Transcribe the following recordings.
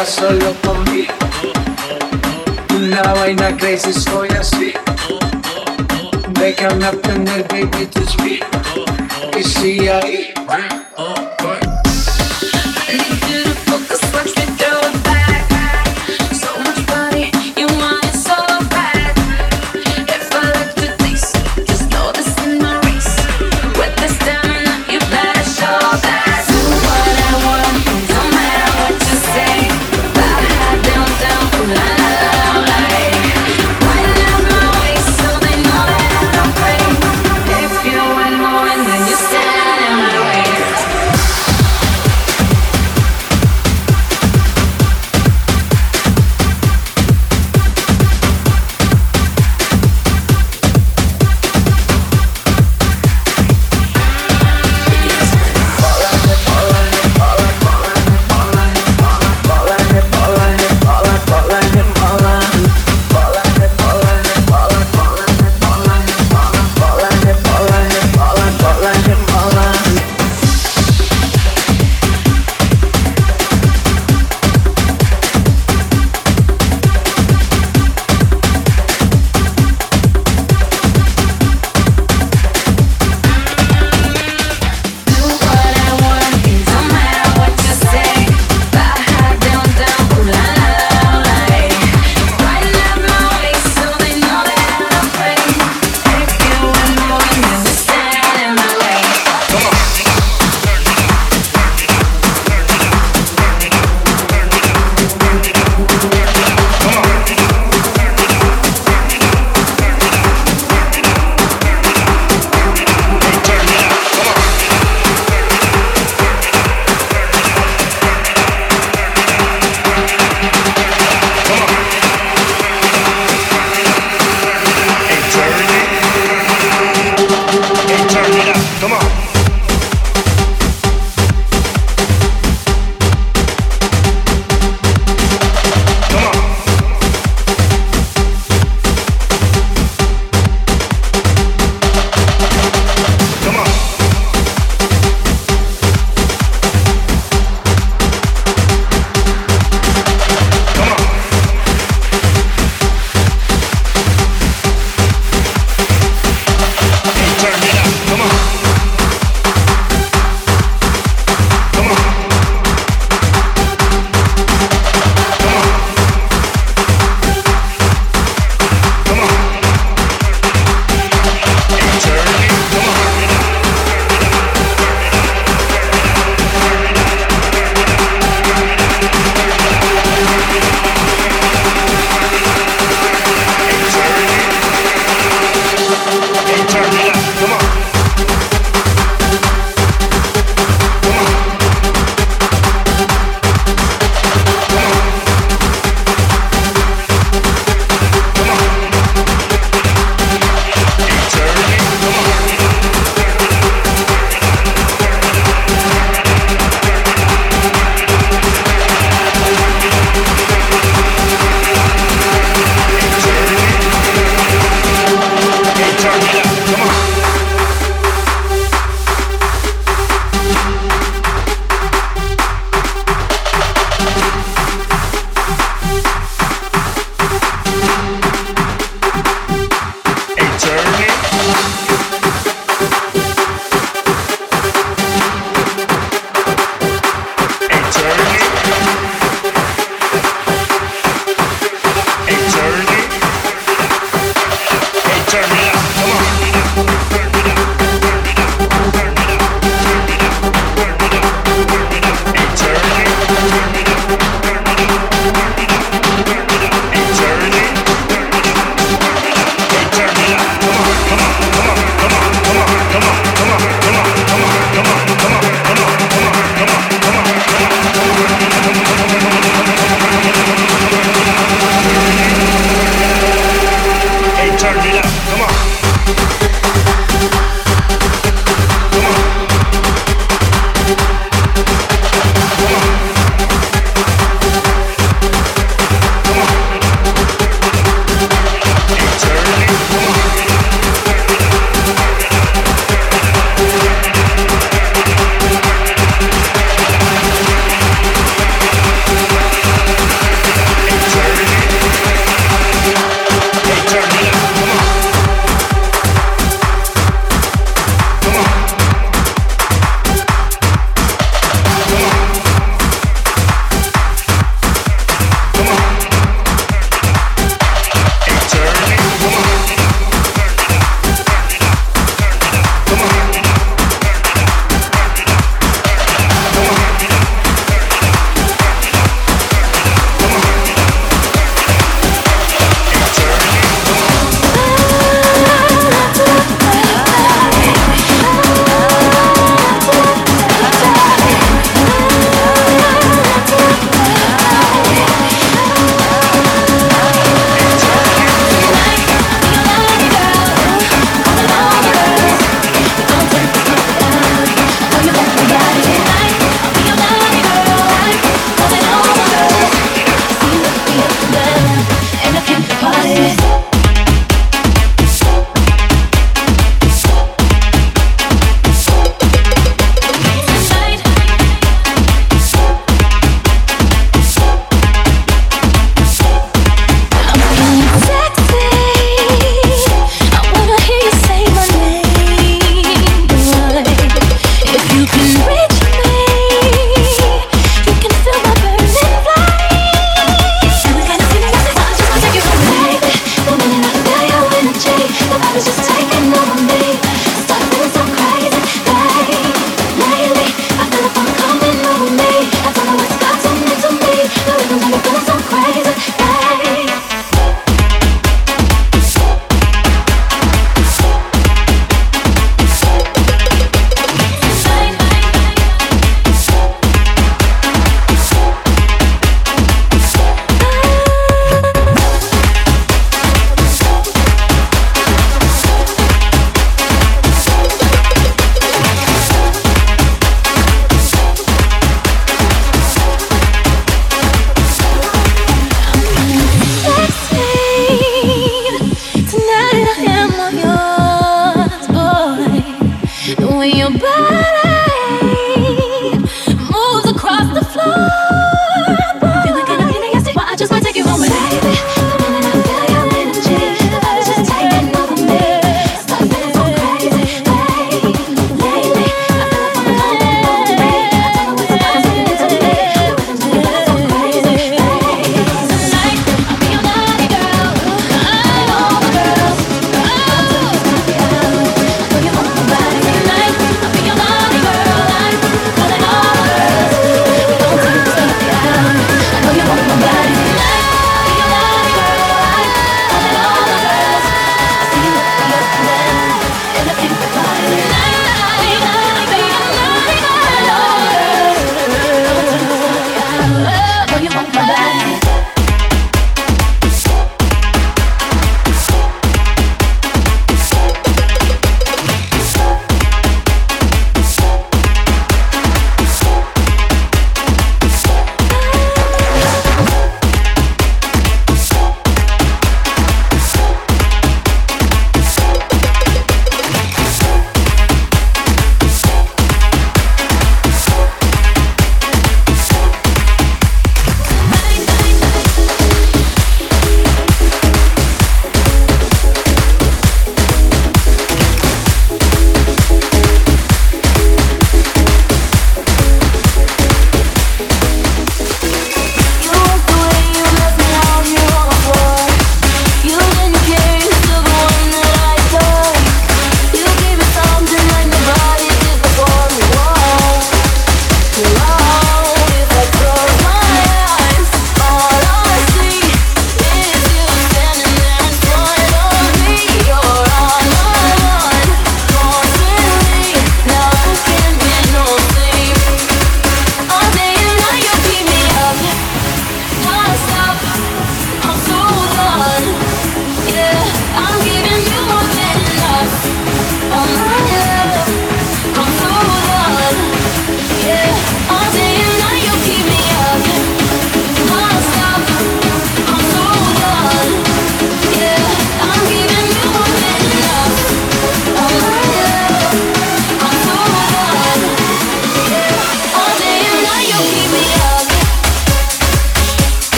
nalgas solo conmigo. Una vaina crazy soy así. Déjame aprender, baby, to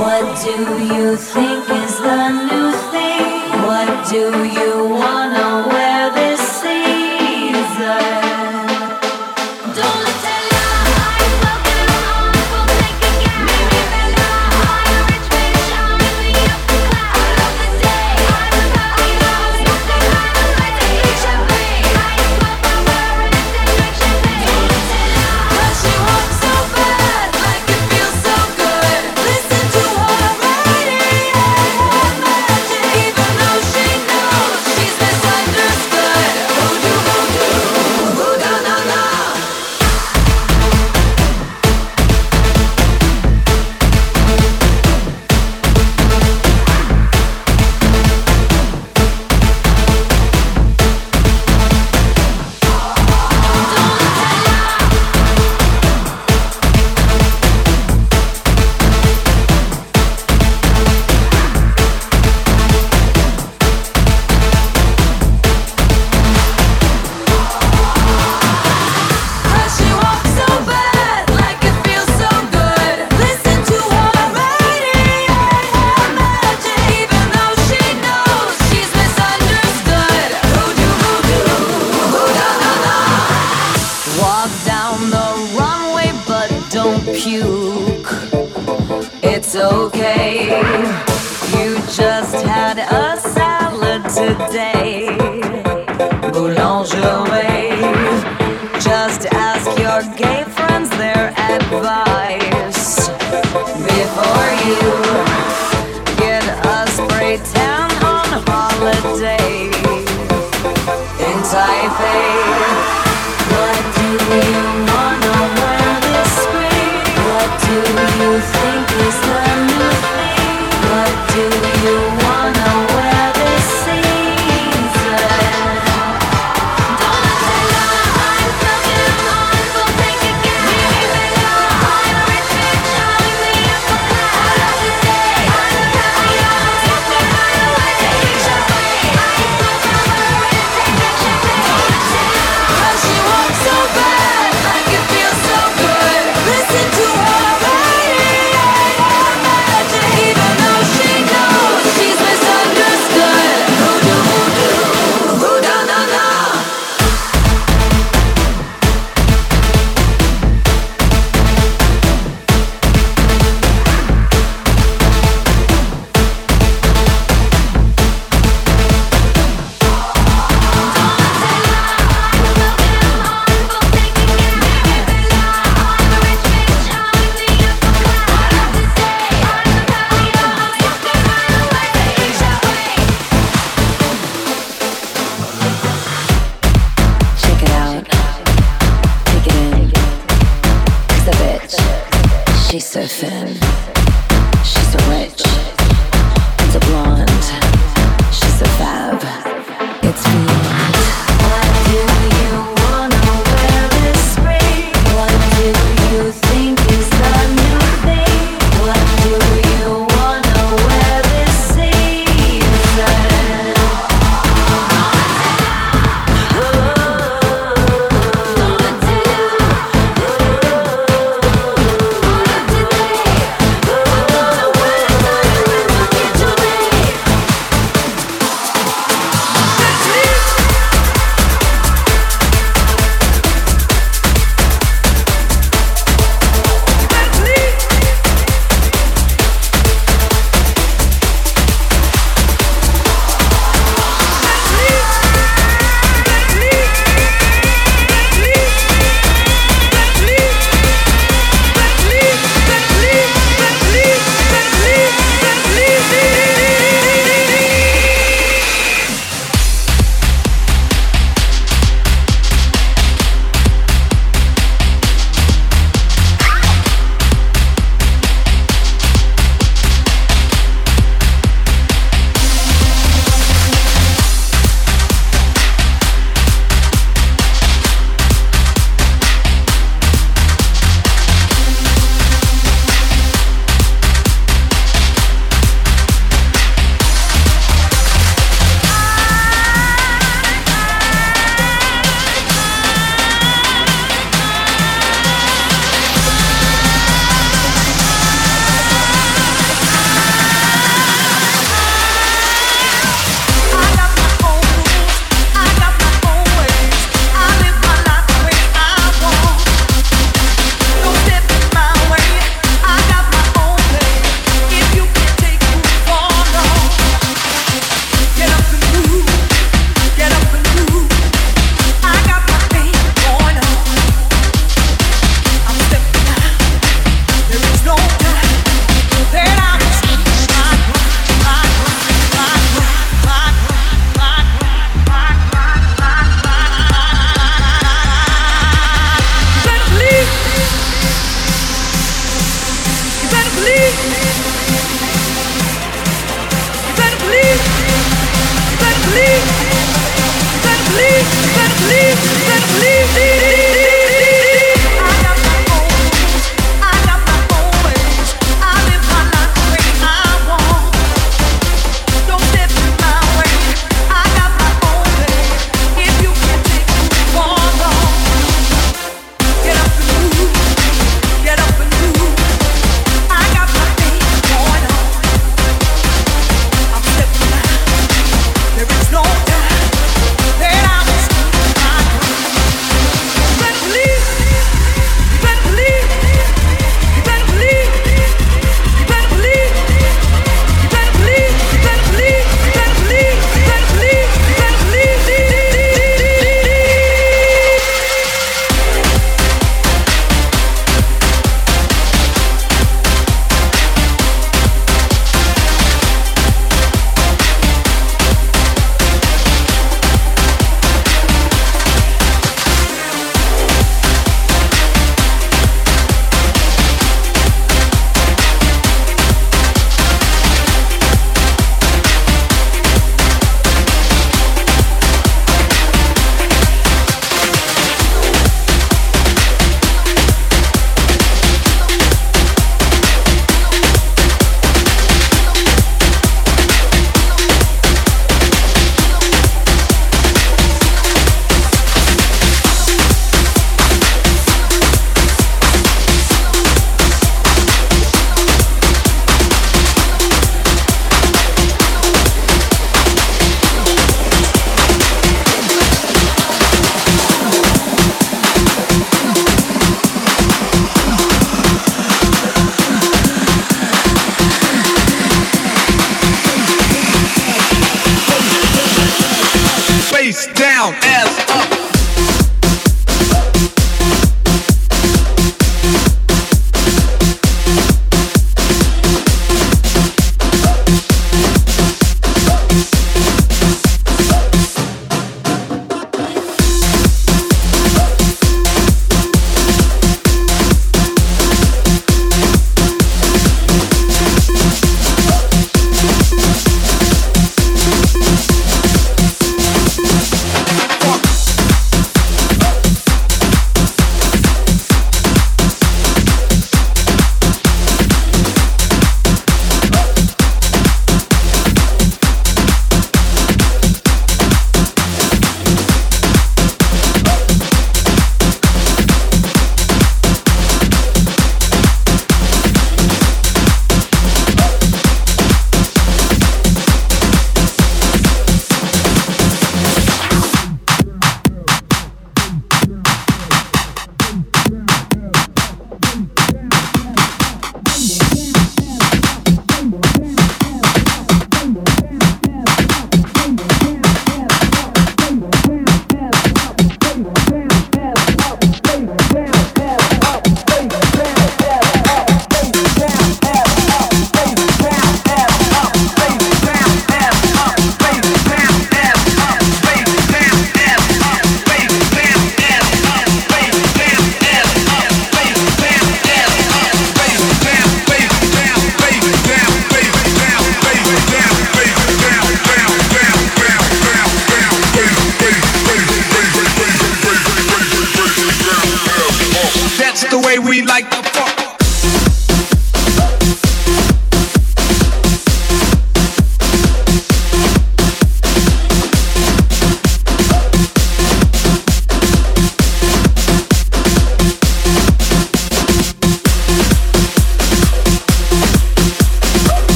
What do you think is the new thing? What do you